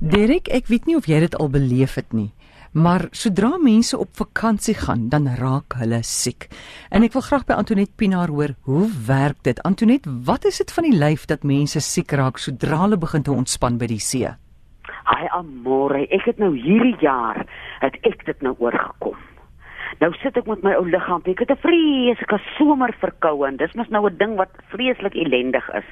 Derek, ek weet nie of jy dit al beleef het nie, maar sodra mense op vakansie gaan, dan raak hulle siek. En ek wil graag by Antoinette Pinaar hoor, hoe werk dit? Antoinette, wat is dit van die lyf dat mense siek raak sodra hulle begin te ontspan by die see? Hi amore, ek het nou hierdie jaar het ek dit nou oorgekom. Nou sit ek met my ou liggaam, ek het 'n vreeslike somerverkoue en dis mos nou 'n ding wat vreeslik ellendig is.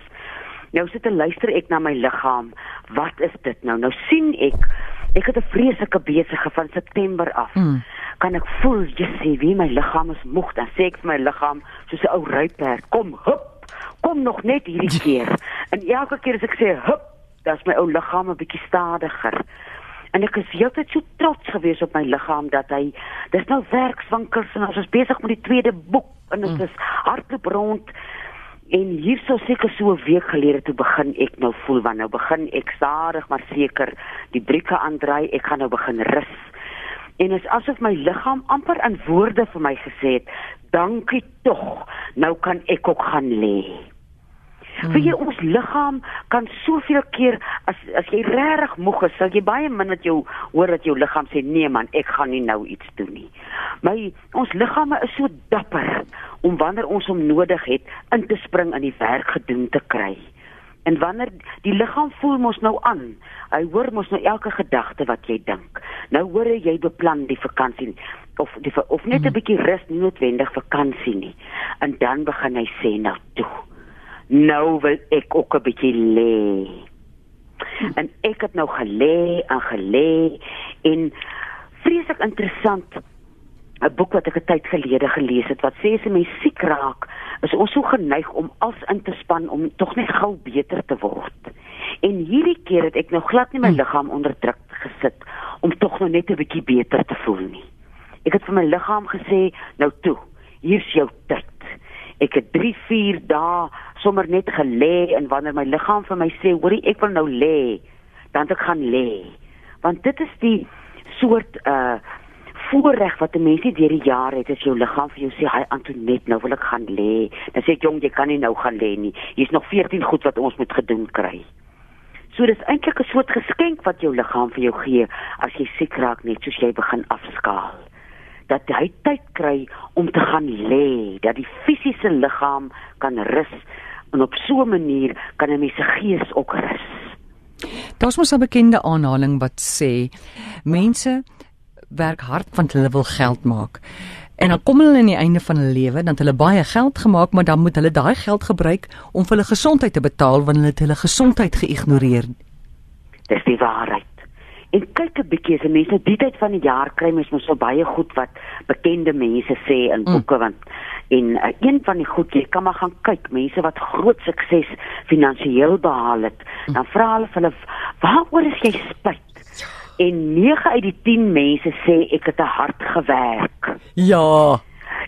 Nou sit en luister ek na my liggaam. Wat is dit nou? Nou sien ek ek het 'n vreeslike besige van September af. Mm. Kan ek voel jy sê wie my liggaam is moeg dan sê ek vir my liggaam soos 'n ou ruiperd, kom hup. Kom nog net hierdie keer. En elke keer as ek sê hup, dan's my ou liggaam 'n bietjie stadiger. En ek is heeltyd so trots gewees op my liggaam dat hy dis nou werkswinkels en ons is besig met die tweede boek en dit mm. is hardloop rond En hierso seker so 'n week gelede toe begin ek nou voel want nou begin ek stadig maar seker die brieke aandry, ek gaan nou begin rus. En is asof my liggaam amper in woorde vir my gesê het, dankie tog, nou kan ek ook gaan lê. Hmm. Vir jy ons liggaam kan soveel keer as as jy regtig moeg is, sal jy baie min met jou hoor dat jou liggaam sê nee man, ek gaan nie nou iets doen nie. My ons liggame is so dapper om wanneer ons hom nodig het in te spring in die werk gedoen te kry. En wanneer die liggaam voel mos nou aan, hy hoor mos nou elke gedagte wat jy dink. Nou hoor jy beplan die vakansie of die of net 'n hmm. bietjie rus, nie noodwendig vakansie nie. En dan begin hy sê nou toe nou wil ek ook 'n bietjie lê. En ek het nou gelê en gelê en vreeslik interessant 'n boek wat ek 'n tyd gelede gelees het wat sê as 'n mens siek raak, is ons so geneig om als in te span om tog net gou beter te word. En hierdie keer het ek nou glad nie my liggaam onder druk gesit om tog nou net 'n bietjie beter te voel nie. Ek het vir my liggaam gesê, nou toe, hier's jou tyd. Ek het 3, 4 dae sommer net gelê en wanneer my liggaam vir my sê, "Hoerie, ek wil nou lê," dan ek gaan lê. Want dit is die soort uh voorreg wat 'n mens deur die jare het as jou liggaam vir jou sê, "Hi Antoinette, nou wil ek gaan lê." Dan sê ek, "Jong, jy kan nie nou gaan lê nie. Hier's nog 14 goed wat ons moet gedoen kry." So dis eintlik 'n soort geskenk wat jou liggaam vir jou gee as jy siek raak net soos jy begin afskaal dat hy tyd kry om te gaan lê, dat die fisiese liggaam kan rus en op so 'n manier kan 'n mens se gees ook rus. Daar's mos 'n bekende aanhaling wat sê mense werk hard want hulle wil geld maak. En dan kom hulle aan die einde van hulle lewe, dan het hulle baie geld gemaak, maar dan moet hulle daai geld gebruik om vir hulle gesondheid te betaal want hulle het hulle gesondheid geïgnoreer. Dis die waarheid. En kyk 'n bietjie as mense die tyd van die jaar kry mens mos so baie goed wat bekende mense sê in mm. boeke mm. want en uh, een van die goed jy kan maar gaan kyk mense wat groot sukses finansiëel behaal het mm. dan vra hulle hulle waaroor is jy spyt en 9 uit die 10 mense sê ek het te hard gewerk ja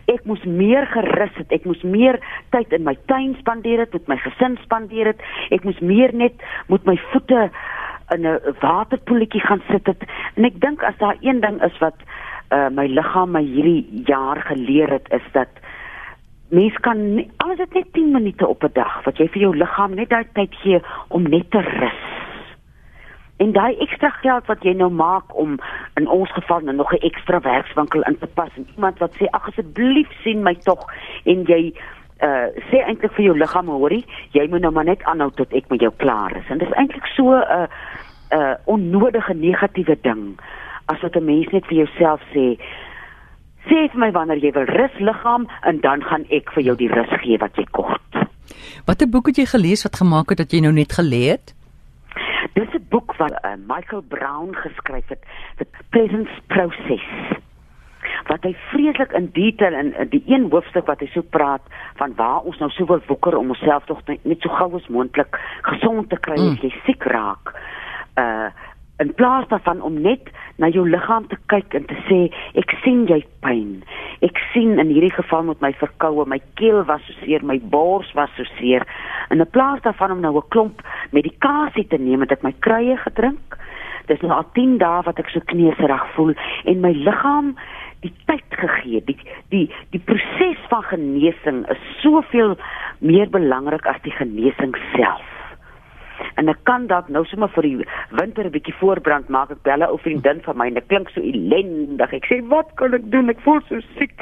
ek moes meer gerus het ek moes meer tyd in my tuin spandeer het met my gesin spandeer het ek moes meer net met my voete in 'n waterpoeltjie gaan sit het en ek dink as daar een ding is wat uh, my liggaam my hierdie jaar geleer het is dat mens kan nie, alles het net 10 minute op 'n dag wat jy vir jou liggaam net daai tyd gee om net te rus. En daai ekstra geld wat jy nou maak om in ons geval nou nog 'n ekstra werkswinkel in te pas en iemand wat sê ag asseblief sien my tog en jy uh sê eintlik vir jou liggaam hoorie jy moet nou maar net aanhou tot ek met jou klaar is en dit is eintlik so 'n uh, uh onnodige negatiewe ding as wat 'n mens net vir jouself sê sê vir my wanneer jy wil rus liggaam en dan gaan ek vir jou die rus gee wat jy kort. Watter boek het jy gelees wat gemaak het dat jy nou net gelê het? Dis 'n boek wat uh, Michael Brown geskryf het, The Presence Process. Wat hy vreeslik in detail in, in die een hoofstuk wat hy so praat van waar ons nou so wil woeker om onsself tog net so gou as moontlik gesond te kry mm. as jy siek raak uh in plaas daarvan om net na jou liggaam te kyk en te sê ek sien jy pyn. Ek sien in hierdie geval met my verkoue, my keel was so seer, my bors was so seer. In 'n plaas daarvan om nou 'n klomp medikasie te neem, het ek my kruie gedrink. Dis nou al 10 dae wat ek so kneusrig voel en my liggaam die tyd gegee. Die die die proses van genesing is soveel meer belangrik as die genesing self. en ek kan dalk nou sommer vir die winter 'n bietjie voorbrand maak. Ek bel 'n ou vriendin van my en dit klink so ellendig. Ek sê, "Wat kan ek doen? Ek voel so siek."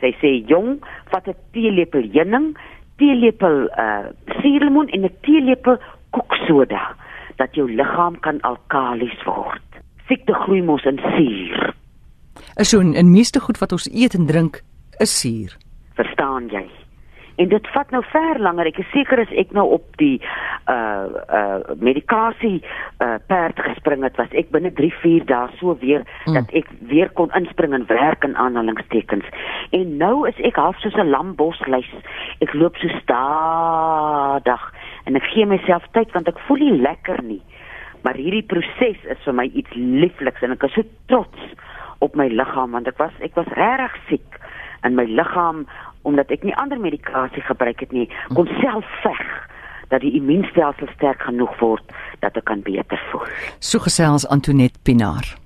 Sy sê, "Jong, vat 'n teelepel heuning, teelepel uh suurlemoen en 'n teelepel koeksoda dat jou liggaam kan alkalies word. Siekte groei mos in suur." Is so in, in meeste goed wat ons eet en drink is suur. Verstaan jy? En dit vat nou ver langer. Ek is seker as ek nou op die uh uh medikasie uh perd gespring het, was ek binne 3-4 dae so weer mm. dat ek weer kon inspring en werk in aanhalingstekens. En nou is ek half soos 'n lambosluis. Ek loop so stadig en ek gee myself tyd want ek voel nie lekker nie. Maar hierdie proses is vir my iets liefliks en ek is so trots op my liggaam want ek was ek was regtig siek in my liggaam omdat ek nie ander medikasie gebruik het nie kon self veg dat die immuunstelsel sterk genoeg word dat ek kan beter voel. So gesels Antoinette Pinaar.